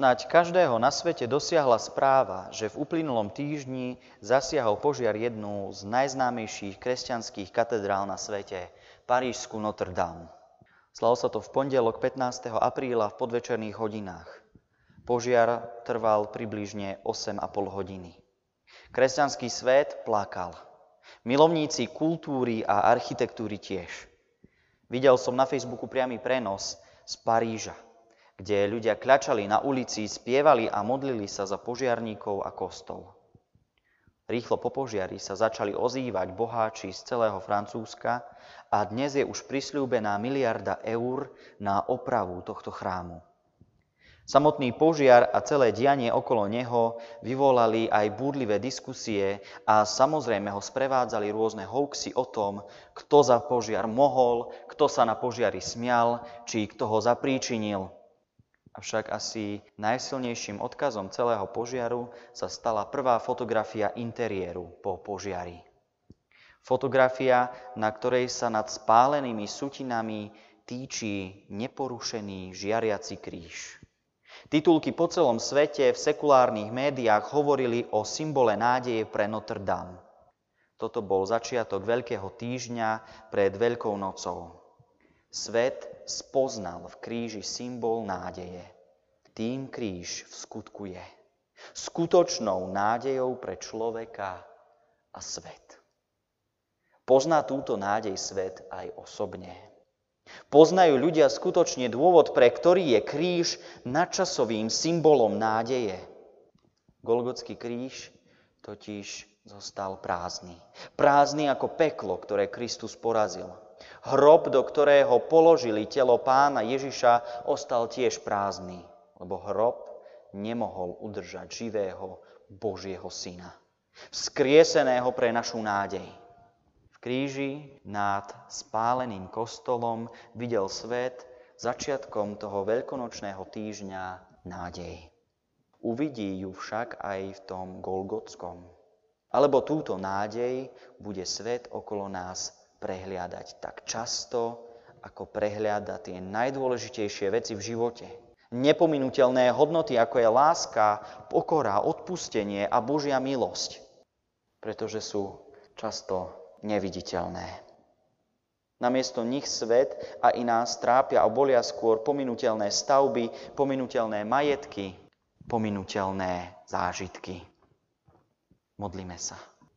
Snaď každého na svete dosiahla správa, že v uplynulom týždni zasiahol požiar jednu z najznámejších kresťanských katedrál na svete, Parížskú Notre Dame. Slalo sa to v pondelok 15. apríla v podvečerných hodinách. Požiar trval približne 8,5 hodiny. Kresťanský svet plakal. Milovníci kultúry a architektúry tiež. Videl som na Facebooku priamy prenos z Paríža kde ľudia kľačali na ulici, spievali a modlili sa za požiarníkov a kostol. Rýchlo po požiari sa začali ozývať boháči z celého Francúzska a dnes je už prisľúbená miliarda eur na opravu tohto chrámu. Samotný požiar a celé dianie okolo neho vyvolali aj búrlivé diskusie a samozrejme ho sprevádzali rôzne hoaxy o tom, kto za požiar mohol, kto sa na požiari smial, či kto ho zapríčinil. Avšak asi najsilnejším odkazom celého požiaru sa stala prvá fotografia interiéru po požiari. Fotografia, na ktorej sa nad spálenými sutinami týči neporušený žiariaci kríž. Titulky po celom svete v sekulárnych médiách hovorili o symbole nádeje pre Notre Dame. Toto bol začiatok Veľkého týždňa pred Veľkou nocou. Svet spoznal v kríži symbol nádeje. Tým kríž v skutku je. Skutočnou nádejou pre človeka a svet. Pozná túto nádej svet aj osobne. Poznajú ľudia skutočne dôvod, pre ktorý je kríž nadčasovým symbolom nádeje. Golgotský kríž totiž zostal prázdny. Prázdny ako peklo, ktoré Kristus porazil. Hrob, do ktorého položili telo pána Ježiša, ostal tiež prázdny, lebo hrob nemohol udržať živého Božieho syna. Vzkrieseného pre našu nádej. V kríži nad spáleným kostolom videl svet začiatkom toho veľkonočného týždňa nádej. Uvidí ju však aj v tom Golgotskom. Alebo túto nádej bude svet okolo nás prehliadať tak často, ako prehliada tie najdôležitejšie veci v živote. Nepominutelné hodnoty, ako je láska, pokora, odpustenie a Božia milosť. Pretože sú často neviditeľné. Namiesto nich svet a i nás trápia a bolia skôr pominutelné stavby, pominutelné majetky, pominutelné zážitky. Modlíme sa.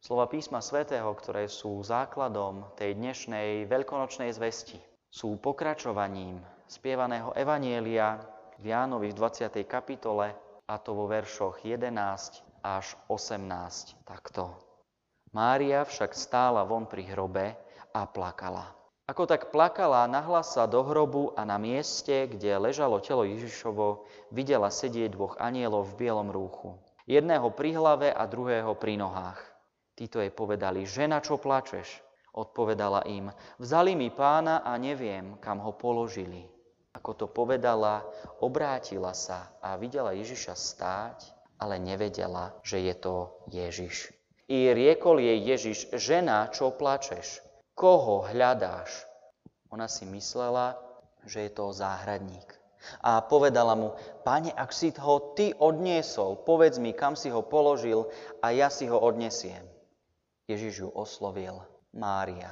Slova písma svätého, ktoré sú základom tej dnešnej veľkonočnej zvesti, sú pokračovaním spievaného Evanielia v Jánovi v 20. kapitole, a to vo veršoch 11 až 18 takto. Mária však stála von pri hrobe a plakala. Ako tak plakala, nahlas sa do hrobu a na mieste, kde ležalo telo Ježišovo, videla sedieť dvoch anielov v bielom rúchu. Jedného pri hlave a druhého pri nohách. Títo jej povedali, žena, čo plačeš? Odpovedala im, vzali mi pána a neviem, kam ho položili. Ako to povedala, obrátila sa a videla Ježiša stáť, ale nevedela, že je to Ježiš. I riekol jej Ježiš, žena, čo plačeš? Koho hľadáš? Ona si myslela, že je to záhradník. A povedala mu, pane, ak si ho ty odniesol, povedz mi, kam si ho položil a ja si ho odnesiem. Ježiš ju oslovil Mária.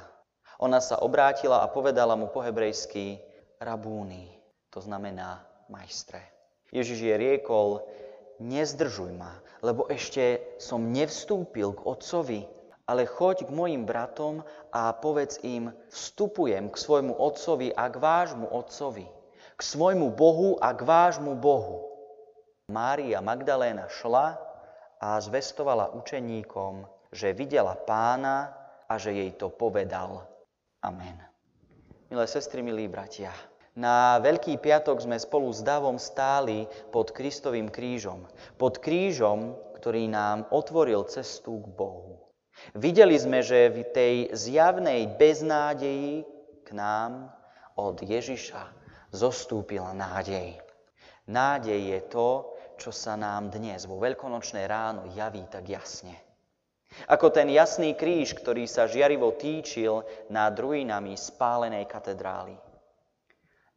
Ona sa obrátila a povedala mu po hebrejsky rabúny, to znamená majstre. Ježiš je riekol, nezdržuj ma, lebo ešte som nevstúpil k otcovi, ale choď k mojim bratom a povedz im, vstupujem k svojmu otcovi a k vášmu otcovi, k svojmu Bohu a k vášmu Bohu. Mária Magdaléna šla a zvestovala učeníkom, že videla pána a že jej to povedal. Amen. Milé sestry, milí bratia, na Veľký piatok sme spolu s Davom stáli pod Kristovým krížom. Pod krížom, ktorý nám otvoril cestu k Bohu. Videli sme, že v tej zjavnej beznádeji k nám od Ježiša zostúpila nádej. Nádej je to, čo sa nám dnes vo veľkonočné ráno javí tak jasne. Ako ten jasný kríž, ktorý sa žiarivo týčil nad ruinami spálenej katedrály.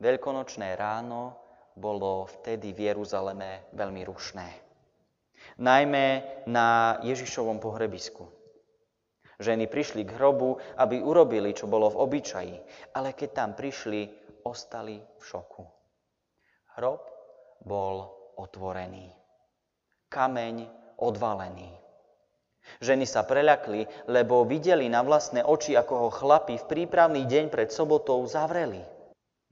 Veľkonočné ráno bolo vtedy v Jeruzaleme veľmi rušné. Najmä na Ježišovom pohrebisku. Ženy prišli k hrobu, aby urobili, čo bolo v obyčaji, ale keď tam prišli, ostali v šoku. Hrob bol otvorený. Kameň odvalený. Ženy sa preľakli, lebo videli na vlastné oči, ako ho chlapi v prípravný deň pred sobotou zavreli.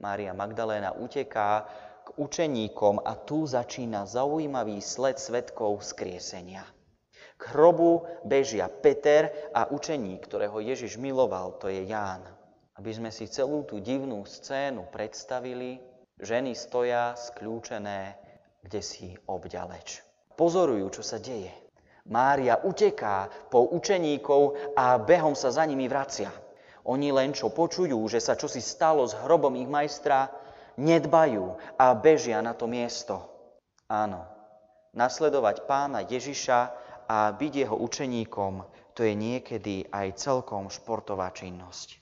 Mária Magdaléna uteká k učeníkom a tu začína zaujímavý sled svetkov skriesenia. K hrobu bežia Peter a učeník, ktorého Ježiš miloval, to je Ján. Aby sme si celú tú divnú scénu predstavili, ženy stoja skľúčené, kde si obďaleč. Pozorujú, čo sa deje. Mária uteká po učeníkov a behom sa za nimi vracia. Oni len čo počujú, že sa čosi stalo s hrobom ich majstra, nedbajú a bežia na to miesto. Áno, nasledovať pána Ježiša a byť jeho učeníkom, to je niekedy aj celkom športová činnosť.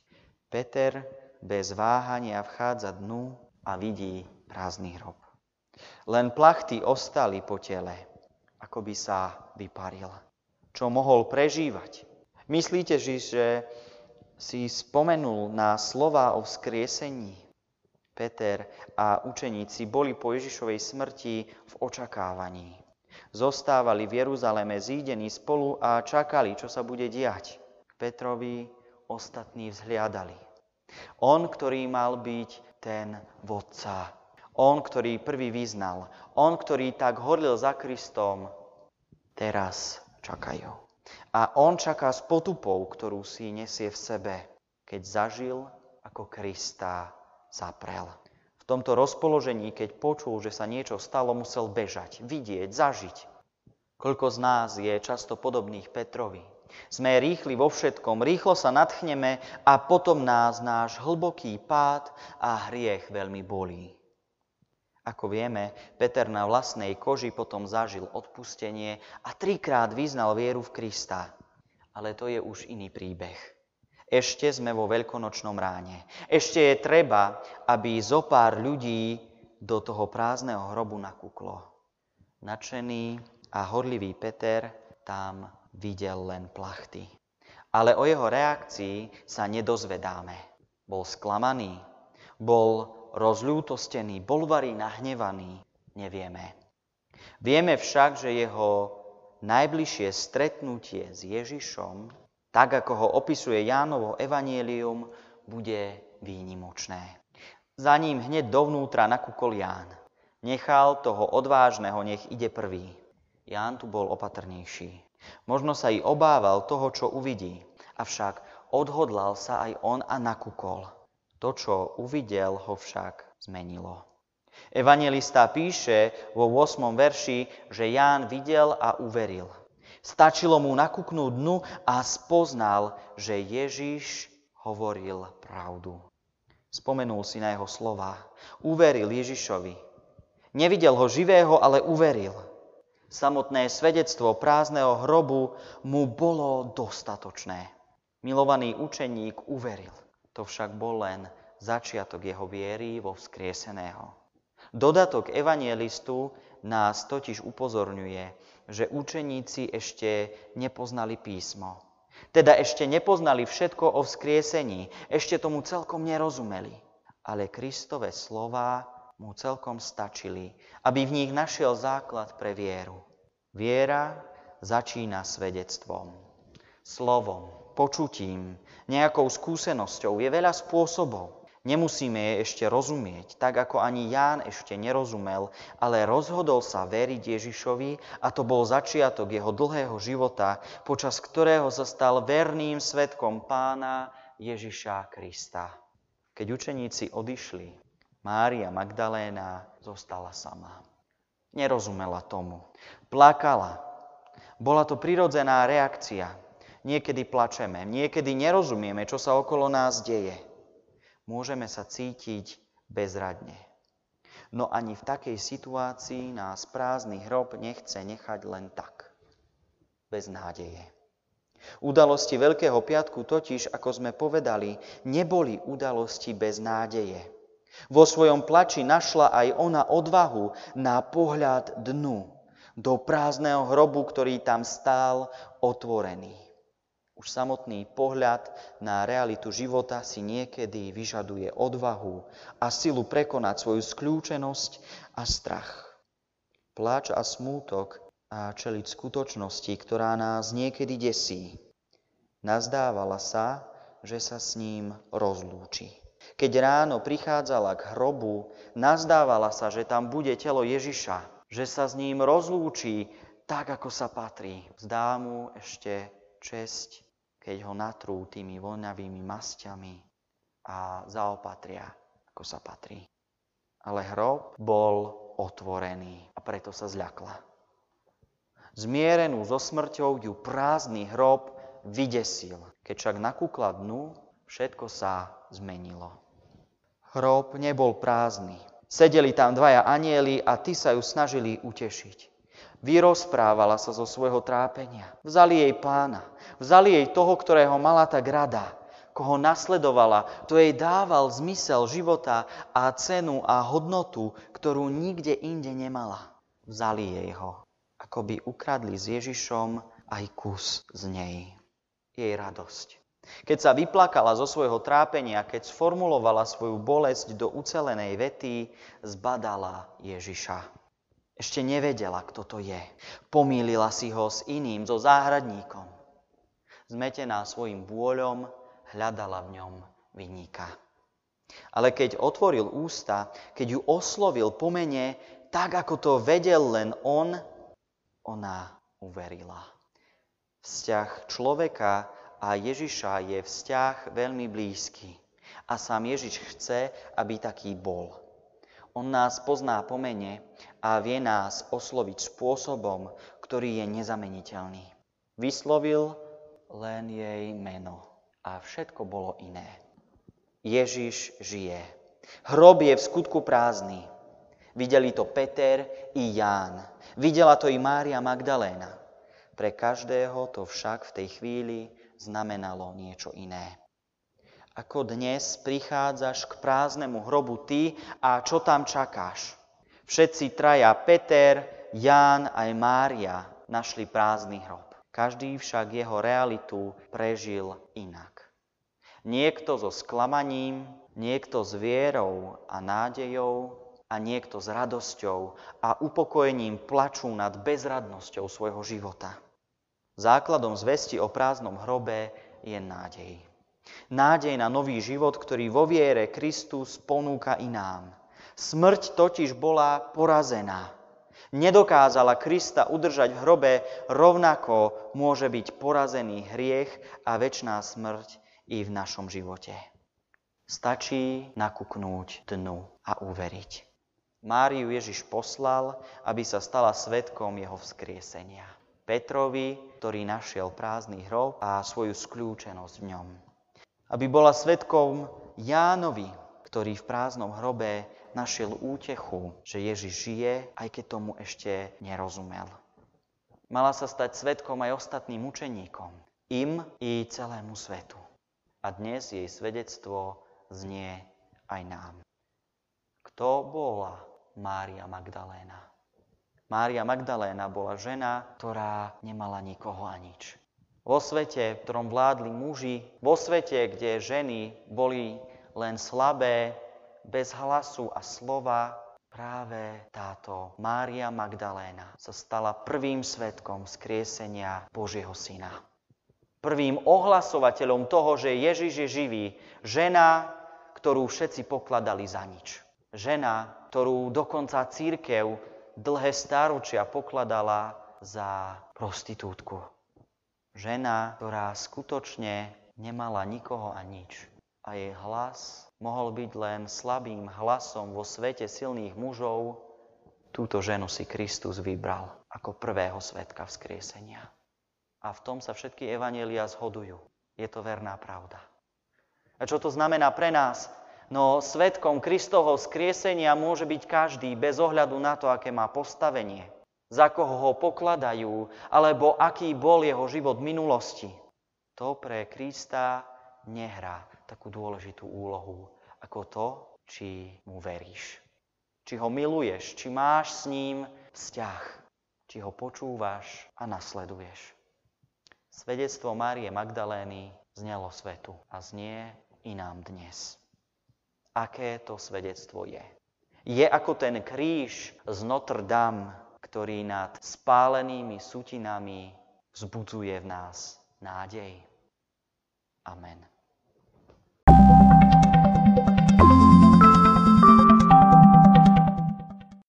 Peter bez váhania vchádza dnu a vidí prázdny hrob. Len plachty ostali po tele, ako by sa vyparil. Čo mohol prežívať? Myslíte, že si spomenul na slova o vzkriesení? Peter a učeníci boli po Ježišovej smrti v očakávaní. Zostávali v Jeruzaleme zídení spolu a čakali, čo sa bude diať. Petrovi ostatní vzhliadali. On, ktorý mal byť ten vodca. On, ktorý prvý vyznal. On, ktorý tak horlil za Kristom, teraz čakajú. A on čaká s potupou, ktorú si nesie v sebe, keď zažil, ako Krista zaprel tomto rozpoložení, keď počul, že sa niečo stalo, musel bežať, vidieť, zažiť. Koľko z nás je často podobných Petrovi. Sme rýchli vo všetkom, rýchlo sa natchneme a potom nás náš hlboký pád a hriech veľmi bolí. Ako vieme, Peter na vlastnej koži potom zažil odpustenie a trikrát vyznal vieru v Krista. Ale to je už iný príbeh. Ešte sme vo veľkonočnom ráne. Ešte je treba, aby zo pár ľudí do toho prázdneho hrobu nakúklo. Načený a horlivý Peter tam videl len plachty. Ale o jeho reakcii sa nedozvedáme. Bol sklamaný, bol rozľútostený, bol varí nahnevaný, nevieme. Vieme však, že jeho najbližšie stretnutie s Ježišom tak ako ho opisuje Jánovo evanielium, bude výnimočné. Za ním hneď dovnútra nakúkol Ján. Nechal toho odvážneho, nech ide prvý. Ján tu bol opatrnejší. Možno sa i obával toho, čo uvidí. Avšak odhodlal sa aj on a nakúkol. To, čo uvidel, ho však zmenilo. Evangelista píše vo 8. verši, že Ján videl a uveril. Stačilo mu nakúknúť dnu a spoznal, že Ježiš hovoril pravdu. Spomenul si na jeho slova. Uveril Ježišovi. Nevidel ho živého, ale uveril. Samotné svedectvo prázdneho hrobu mu bolo dostatočné. Milovaný učeník uveril. To však bol len začiatok jeho viery vo vzkrieseného. Dodatok evangelistu nás totiž upozorňuje, že učeníci ešte nepoznali písmo. Teda ešte nepoznali všetko o vzkriesení, ešte tomu celkom nerozumeli. Ale Kristové slova mu celkom stačili, aby v nich našiel základ pre vieru. Viera začína svedectvom, slovom, počutím, nejakou skúsenosťou. Je veľa spôsobov. Nemusíme jej ešte rozumieť, tak ako ani Ján ešte nerozumel, ale rozhodol sa veriť Ježišovi a to bol začiatok jeho dlhého života, počas ktorého sa stal verným svetkom pána Ježiša Krista. Keď učeníci odišli, Mária Magdaléna zostala sama. Nerozumela tomu. Plakala. Bola to prirodzená reakcia. Niekedy plačeme, niekedy nerozumieme, čo sa okolo nás deje. Môžeme sa cítiť bezradne. No ani v takej situácii nás prázdny hrob nechce nechať len tak, bez nádeje. Udalosti Veľkého piatku totiž, ako sme povedali, neboli udalosti bez nádeje. Vo svojom plači našla aj ona odvahu na pohľad dnu, do prázdneho hrobu, ktorý tam stál otvorený. Už samotný pohľad na realitu života si niekedy vyžaduje odvahu a silu prekonať svoju skľúčenosť a strach. Pláč a smútok a čeliť skutočnosti, ktorá nás niekedy desí. Nazdávala sa, že sa s ním rozlúči. Keď ráno prichádzala k hrobu, nazdávala sa, že tam bude telo Ježiša, že sa s ním rozlúči tak, ako sa patrí. Zdá mu ešte česť, keď ho natrú tými voňavými masťami a zaopatria, ako sa patrí. Ale hrob bol otvorený a preto sa zľakla. Zmierenú so smrťou ju prázdny hrob vydesil. Keď však nakúkla dnu, všetko sa zmenilo. Hrob nebol prázdny. Sedeli tam dvaja anieli a tí sa ju snažili utešiť. Vyrozprávala sa zo svojho trápenia. Vzali jej pána. Vzali jej toho, ktorého mala tak rada. Koho nasledovala, to jej dával zmysel života a cenu a hodnotu, ktorú nikde inde nemala. Vzali jej ho. Ako by ukradli s Ježišom aj kus z nej. Jej radosť. Keď sa vyplakala zo svojho trápenia, keď sformulovala svoju bolesť do ucelenej vety, zbadala Ježiša. Ešte nevedela, kto to je. Pomýlila si ho s iným, so záhradníkom. Zmetená svojim bôľom, hľadala v ňom vyníka. Ale keď otvoril ústa, keď ju oslovil po mene, tak ako to vedel len on, ona uverila. Vzťah človeka a Ježiša je vzťah veľmi blízky. A sám Ježiš chce, aby taký bol. On nás pozná po mene a vie nás osloviť spôsobom, ktorý je nezameniteľný. Vyslovil len jej meno a všetko bolo iné. Ježiš žije. Hrob je v skutku prázdny. Videli to Peter i Ján. Videla to i Mária Magdaléna. Pre každého to však v tej chvíli znamenalo niečo iné. Ako dnes prichádzaš k prázdnemu hrobu ty a čo tam čakáš? Všetci traja, Peter, Ján aj Mária, našli prázdny hrob. Každý však jeho realitu prežil inak. Niekto so sklamaním, niekto s vierou a nádejou a niekto s radosťou a upokojením plačú nad bezradnosťou svojho života. Základom zvesti o prázdnom hrobe je nádej. Nádej na nový život, ktorý vo viere Kristus ponúka i nám. Smrť totiž bola porazená. Nedokázala Krista udržať v hrobe, rovnako môže byť porazený hriech a väčšiná smrť i v našom živote. Stačí nakúknúť dnu a uveriť. Máriu Ježiš poslal, aby sa stala svetkom jeho vzkriesenia. Petrovi, ktorý našiel prázdny hrob a svoju skľúčenosť v ňom. Aby bola svetkom Jánovi, ktorý v prázdnom hrobe našiel útechu, že Ježiš žije, aj keď tomu ešte nerozumel. Mala sa stať svetkom aj ostatným učeníkom, im i celému svetu. A dnes jej svedectvo znie aj nám. Kto bola Mária Magdaléna? Mária Magdaléna bola žena, ktorá nemala nikoho a nič. Vo svete, v ktorom vládli muži, vo svete, kde ženy boli len slabé, bez hlasu a slova, práve táto Mária Magdaléna sa stala prvým svetkom skriesenia Božieho Syna. Prvým ohlasovateľom toho, že Ježiš je živý. Žena, ktorú všetci pokladali za nič. Žena, ktorú dokonca církev dlhé stáročia pokladala za prostitútku. Žena, ktorá skutočne nemala nikoho a nič. A jej hlas mohol byť len slabým hlasom vo svete silných mužov, Túto ženu si Kristus vybral ako prvého svetka vzkriesenia. A v tom sa všetky evanelia zhodujú. Je to verná pravda. A čo to znamená pre nás? No svetkom Kristovho skriesenia môže byť každý bez ohľadu na to, aké má postavenie, za koho ho pokladajú, alebo aký bol jeho život v minulosti. To pre Krista nehrá takú dôležitú úlohu ako to, či mu veríš či ho miluješ, či máš s ním vzťah, či ho počúvaš a nasleduješ. Svedectvo Márie Magdalény znelo svetu a znie i nám dnes. Aké to svedectvo je? Je ako ten kríž z Notre Dame, ktorý nad spálenými sutinami vzbudzuje v nás nádej. Amen.